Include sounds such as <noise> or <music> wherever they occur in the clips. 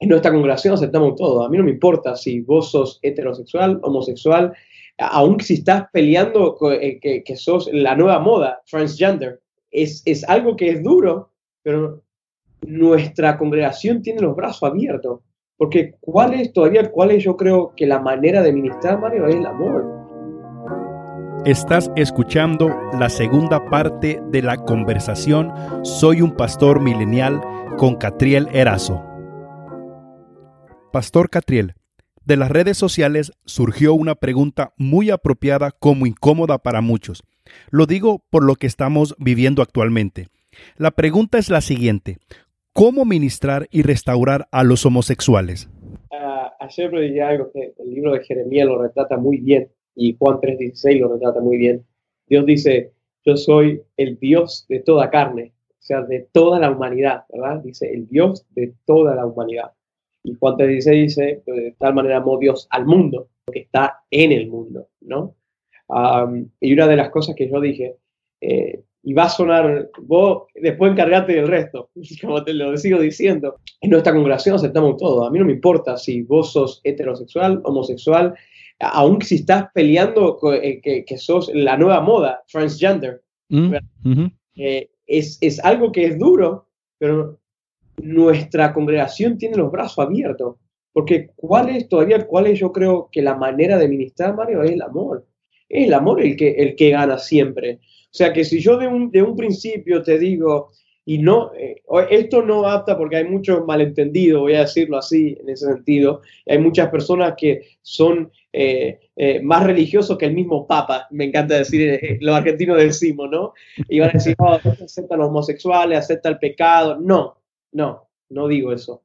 en nuestra congregación aceptamos todo. A mí no me importa si vos sos heterosexual, homosexual, aun si estás peleando eh, que, que, sos la nueva moda, transgender. Es, es algo que es duro, pero nuestra congregación tiene los brazos abiertos. Porque cuál es todavía, cuál es yo creo que la manera de ministrar, Mario, es el amor. Estás escuchando la segunda parte de la conversación Soy un pastor milenial con Catriel Erazo. Pastor Catriel, de las redes sociales surgió una pregunta muy apropiada como incómoda para muchos. Lo digo por lo que estamos viviendo actualmente. La pregunta es la siguiente. ¿Cómo ministrar y restaurar a los homosexuales? Uh, ayer dije algo que el libro de Jeremías lo retrata muy bien y Juan 3:16 lo retrata muy bien. Dios dice, yo soy el Dios de toda carne, o sea, de toda la humanidad, ¿verdad? Dice, el Dios de toda la humanidad. Y Juan 3:16 dice, de tal manera amó Dios al mundo, que está en el mundo, ¿no? y una de las cosas que yo dije, eh, y va a sonar, vos después encargate del resto, <laughs> como te lo sigo diciendo, en nuestra congregación aceptamos todo, a mí no me importa si vos sos heterosexual, homosexual, aun si estás peleando eh, que, sos la nueva moda, transgender, mm, eh, es, es, algo que es duro, pero nuestra congregación tiene los brazos abiertos. Porque cuál es todavía, cuál es yo creo que la manera de ministrar, Mario, es el amor. Es el amor el que, el que gana siempre. O sea que si yo de un, de un principio te digo, y no, eh, esto no apta porque hay muchos malentendidos, voy a decirlo así, en ese sentido. Hay muchas personas que son eh, eh, más religiosos que el mismo Papa, me encanta decir, los argentinos decimos, ¿no? Y van a decir, oh, acepta los homosexuales, acepta el pecado. No, no, no digo eso.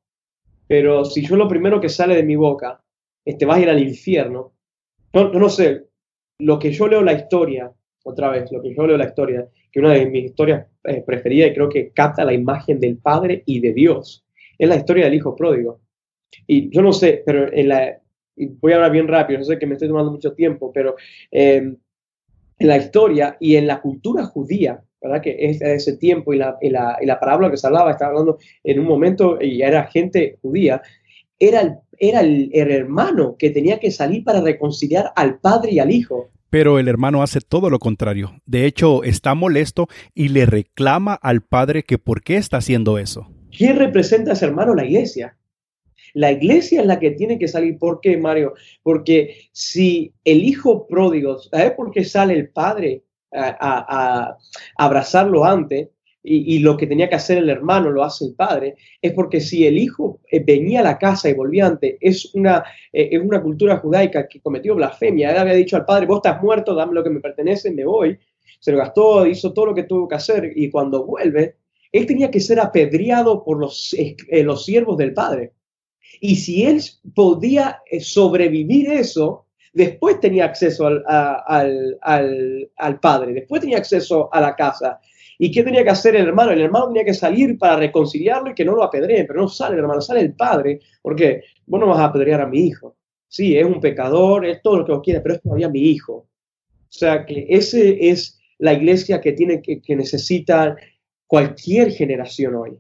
Pero si yo lo primero que sale de mi boca es te vas a ir al infierno, no, no sé, lo que yo leo la historia, otra vez, lo que yo leo la historia, que una de mis historias eh, preferidas y creo que capta la imagen del Padre y de Dios, es la historia del Hijo Pródigo. Y yo no sé, pero en la, voy a hablar bien rápido, no sé que me estoy tomando mucho tiempo, pero eh, en la historia y en la cultura judía, ¿verdad? Que es ese tiempo y la, y la, y la parábola que se hablaba, estaba hablando en un momento y era gente judía, era el, era el hermano que tenía que salir para reconciliar al padre y al hijo. Pero el hermano hace todo lo contrario. De hecho, está molesto y le reclama al padre que por qué está haciendo eso. ¿Quién representa a ese hermano? La iglesia. La iglesia es la que tiene que salir. ¿Por qué, Mario? Porque si el hijo pródigo, ¿sabes por qué sale el padre a abrazarlo antes? y, lo que tenía que hacer el hermano lo hace el padre, es porque si el hijo eh, venía a la casa y volvía antes, es una, eh, es una cultura judaica que cometió blasfemia. Él había dicho al padre, vos estás muerto, dame lo que me pertenece, me voy. Se lo gastó, hizo todo lo que tuvo que hacer y cuando vuelve, él tenía que ser apedreado por los, eh, los siervos del padre. Y si él podía sobrevivir eso, después tenía acceso al, al, al, padre, después tenía acceso a la casa, ¿Y qué tenía que hacer el hermano? El hermano tenía que salir para reconciliarlo y que no lo apedreen, pero no sale el hermano, sale el padre, porque vos no vas a apedrear a mi hijo. Sí, es un pecador, es todo lo que vos quieras, pero es todavía mi hijo. O sea que ese es la iglesia que tiene que, que necesita cualquier generación hoy.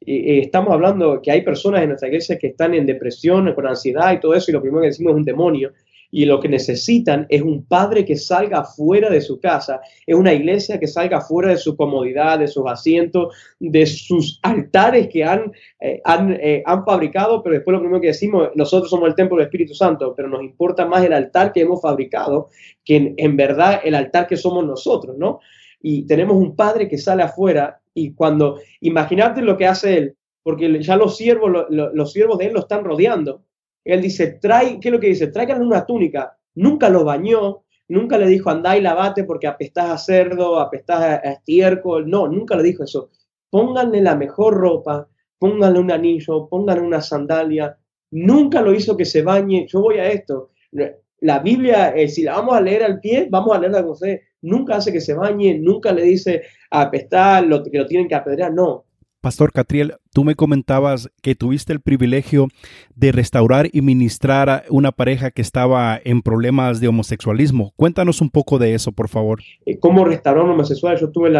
Y, estamos hablando que hay personas en nuestra iglesia que están en depresión, con ansiedad y todo eso, y lo primero que decimos es un demonio y lo que necesitan es un padre que salga fuera de su casa, es una iglesia que salga fuera de su comodidad, de sus asientos, de sus altares que han, eh, han, eh, han, fabricado, pero después lo primero que decimos, nosotros somos el templo del Espíritu Santo, pero nos importa más el altar que hemos fabricado que en, verdad el altar que somos nosotros, ¿no? Y tenemos un padre que sale afuera y cuando, imagínate lo que hace él, porque ya los siervos, los siervos de él lo están rodeando él dice, trae, ¿qué es lo que dice? Tráiganle una túnica. Nunca lo bañó, nunca le dijo, andá y lavate porque apestás a cerdo, apestás a estiércol. No, nunca le dijo eso. Pónganle la mejor ropa, pónganle un anillo, pónganle una sandalia. Nunca lo hizo que se bañe. Yo voy a esto. La Biblia, eh, si la vamos a leer al pie, vamos a leerla con usted. Nunca hace que se bañe, nunca le dice apestar, lo, que lo tienen que apedrear. No, Pastor Catriel, tú me comentabas que tuviste el privilegio de restaurar y ministrar a una pareja que estaba en problemas de homosexualismo. Cuéntanos un poco de eso, por favor. Eh, ¿Cómo restaurar un homosexual? Yo tuve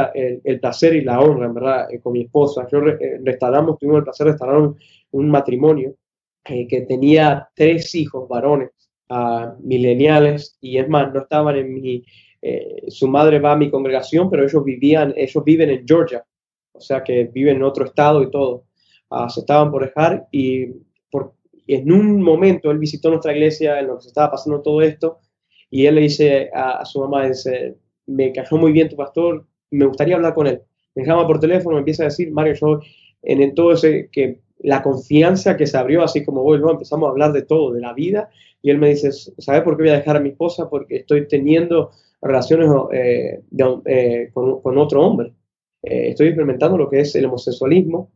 el, placer y la honra, en verdad, eh, con mi esposa. Yo eh, restauramos, tuvimos el placer de restaurar un, matrimonio eh, que tenía tres hijos varones uh, mileniales y es más, no estaban en mi, su madre va a mi congregación, pero ellos vivían, ellos viven en Georgia, o sea que viven en otro estado y todo. Uh, se estaban por dejar y, por, en un momento él visitó nuestra iglesia en lo que se estaba pasando todo esto y él le dice a, su mamá, dice, me cayó muy bien tu pastor, me gustaría hablar con él. Me llama por teléfono, me empieza a decir, Mario, yo en, todo ese, que la confianza que se abrió, así como hoy, ¿no? empezamos a hablar de todo, de la vida, y él me dice, ¿sabes por qué voy a dejar a mi esposa? Porque estoy teniendo relaciones eh, eh, con, otro hombre. Eh, estoy experimentando lo que es el homosexualismo,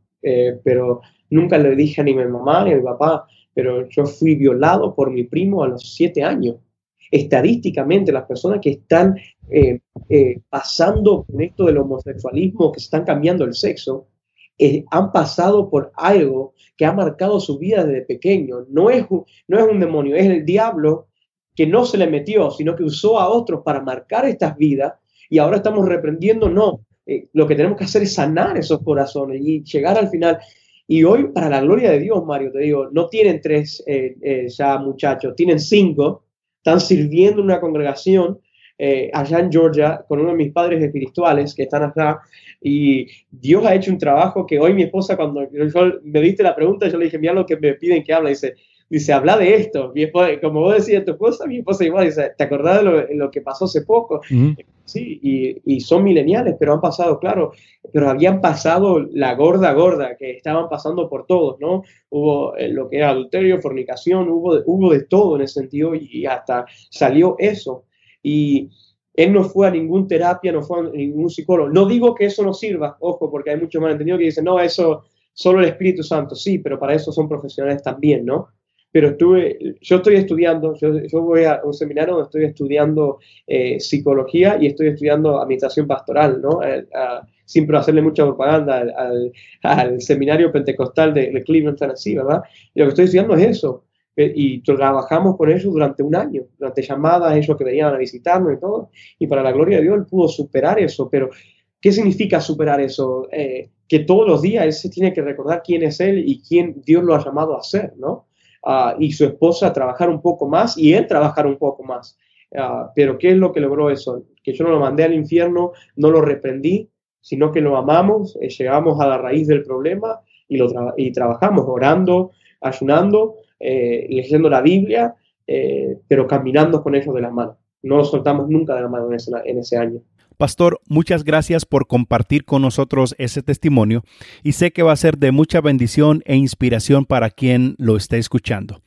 pero nunca le dije ni a mi mamá ni a mi papá, pero yo fui violado por mi primo a los siete años. Estadísticamente, las personas que están pasando con esto del homosexualismo, que están cambiando el sexo, han pasado por algo que ha marcado su vida desde pequeño. No es, no es un demonio, es el diablo que no se le metió, sino que usó a otros para marcar estas vidas y ahora estamos reprendiendo, no, eh, lo que tenemos que hacer es sanar esos corazones y llegar al final. Y hoy, para la gloria de Dios, Mario, te digo, no tienen tres eh, eh, ya muchachos, tienen cinco, están sirviendo en una congregación allá en Georgia con uno de mis padres espirituales que están acá y Dios ha hecho un trabajo que hoy mi esposa, cuando me diste la pregunta, yo le dije, mira lo que me piden que hable. Dice, dice, habla de esto. Mi como vos decías, tu esposa, mi esposa igual, dice, ¿te acordás de lo, que pasó hace poco? Sí, y, y, son mileniales, pero han pasado, claro, pero habían pasado la gorda, gorda, que estaban pasando por todos, ¿no? Hubo eh, lo que era adulterio, fornicación, hubo hubo de todo en ese sentido y hasta salió eso. Y él no fue a ningún terapia, no fue a ningún psicólogo. No digo que eso no sirva, ojo, porque hay muchos malentendidos que dicen, no, eso solo el Espíritu Santo. Sí, pero para eso son profesionales también, ¿no? Pero estuve, yo estoy estudiando, yo, voy a un seminario donde estoy estudiando eh, psicología y estoy estudiando administración pastoral, ¿no? siempre hacerle mucha propaganda al, seminario pentecostal de, de Cleveland, Tennessee, ¿verdad? Y lo que estoy estudiando es eso, eh, y trabajamos con ellos durante un año, durante llamadas, ellos que venían a visitarnos y todo, y para la gloria de Dios él pudo superar eso, pero ¿qué significa superar eso? Eh, que todos los días él se tiene que recordar quién es él y quién Dios lo ha llamado a ser, ¿no? Ah, y su esposa trabajar un poco más y él trabajar un poco más. Ah, pero ¿qué es lo que logró eso? Que yo no lo mandé al infierno, no lo reprendí, sino que lo amamos, eh, llegamos a la raíz del problema y, lo y trabajamos orando, ayunando eh, leyendo la Biblia, eh, pero caminando con ellos de la mano. No nos soltamos nunca de la mano en ese, año. Pastor, muchas gracias por compartir con nosotros ese testimonio y sé que va a ser de mucha bendición e inspiración para quien lo esté escuchando.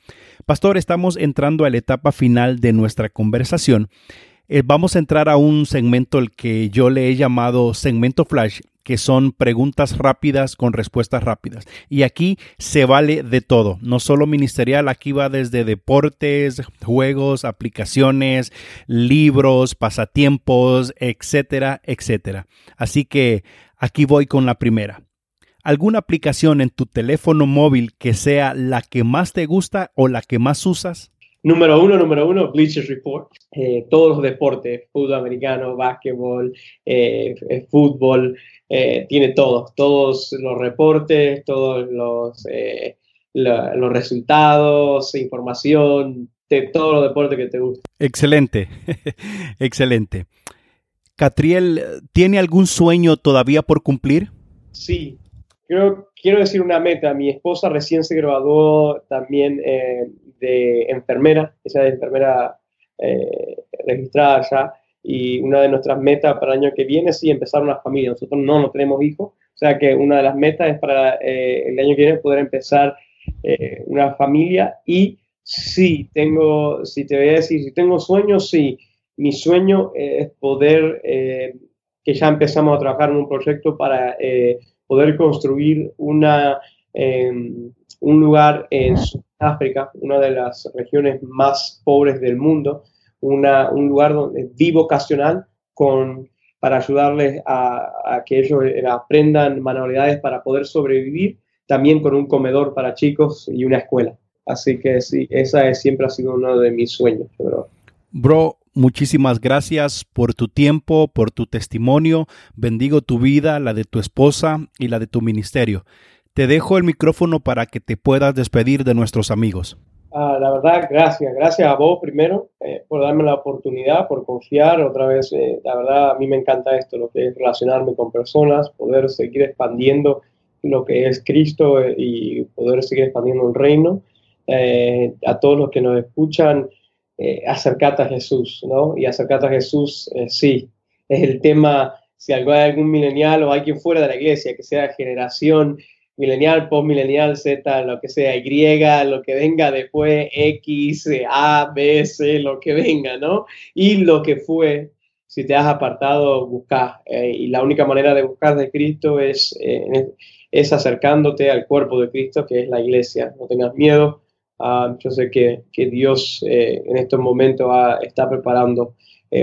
Pastor, estamos entrando a la etapa final de nuestra conversación. Eh, vamos a entrar a un segmento el que yo le he llamado segmento flash que son preguntas rápidas con respuestas rápidas. Y aquí se vale de todo, no solo ministerial, aquí va desde deportes, juegos, aplicaciones, libros, pasatiempos, etcétera, etcétera. Así que aquí voy con la primera. ¿Alguna aplicación en tu teléfono móvil que sea la que más te gusta o la que más usas? Número uno, número uno, Bleachers Report. Eh, todos los deportes, fútbol americano, básquetbol, eh, eh, fútbol, tiene todos, todos los reportes, todos los, los resultados, información, de todos los deportes que te gustan. Excelente, <laughs> excelente. Catriel, ¿tiene algún sueño todavía por cumplir? Sí, Creo, quiero decir una meta. Mi esposa recién se graduó también de enfermera, ella es enfermera eh, registrada ya, y una de nuestras metas para el año que viene es empezar una familia. Nosotros no, no tenemos hijos, o sea que una de las metas es para eh, el año que viene poder empezar eh, una familia y sí, tengo, si te voy a decir, si tengo sueños, sí, mi sueño es poder, que ya empezamos a trabajar en un proyecto para poder construir una, em, un lugar en África, una de las regiones más pobres del mundo, un lugar donde, bivocacional con, para ayudarles a, que ellos eh, aprendan manualidades para poder sobrevivir, también con un comedor para chicos y una escuela. Así que sí, esa es, siempre ha sido uno de mis sueños. Bro, muchísimas gracias por tu tiempo, por tu testimonio. Bendigo tu vida, la de tu esposa y la de tu ministerio. Te dejo el micrófono para que te puedas despedir de nuestros amigos. Ah, la verdad, gracias. Gracias a vos primero eh, por darme la oportunidad, por confiar. Otra vez, eh, la verdad, a mí me encanta esto, lo que es relacionarme con personas, poder seguir expandiendo lo que es Cristo eh, y poder seguir expandiendo el reino. a todos los que nos escuchan, acercate a Jesús, ¿no? Y acercate a Jesús, sí, es el tema, si hay algún milenial o alguien fuera de la iglesia, que sea generación milenial, postmilenial, Z, lo que sea, Y, lo que venga después, X, A, B, C, lo que venga, ¿no? Y lo que fue, si te has apartado, busca. Eh, y la única manera de buscar de Cristo es, eh, es acercándote al cuerpo de Cristo, que es la iglesia. No tengas miedo. Ah, yo sé que, que Dios eh, en estos momentos está preparando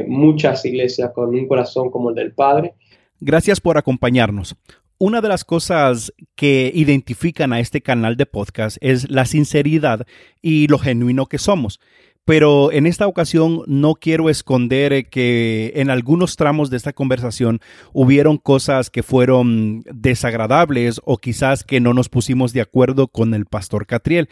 muchas iglesias con un corazón como el del Padre. Gracias por acompañarnos. Una de las cosas que identifican a este canal de podcast es la sinceridad y lo genuino que somos. Pero en esta ocasión no quiero esconder que en algunos tramos de esta conversación hubieron cosas que fueron desagradables o quizás que no nos pusimos de acuerdo con el pastor Catriel.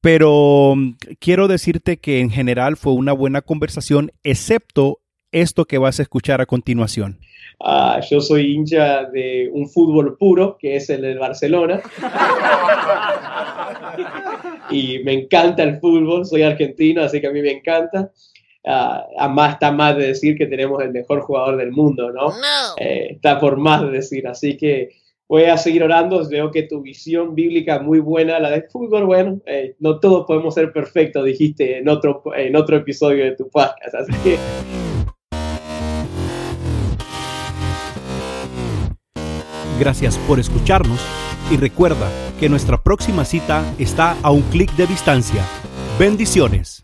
Pero quiero decirte que en general fue una buena conversación, excepto esto que vas a escuchar a continuación. Ah, yo soy hincha de un fútbol puro, que es el del Barcelona. <laughs> y me encanta el fútbol, soy argentino, así que a mí me encanta. Uh, además está más de decir que tenemos el mejor jugador del mundo, ¿no? Eh, está por más de decir, así que voy a seguir orando, veo que tu visión bíblica es muy buena, la de fútbol, bueno, eh, no todos podemos ser perfectos, dijiste en otro, en otro episodio de tu podcast, así que Gracias por escucharnos y recuerda que nuestra próxima cita está a un clic de distancia. Bendiciones.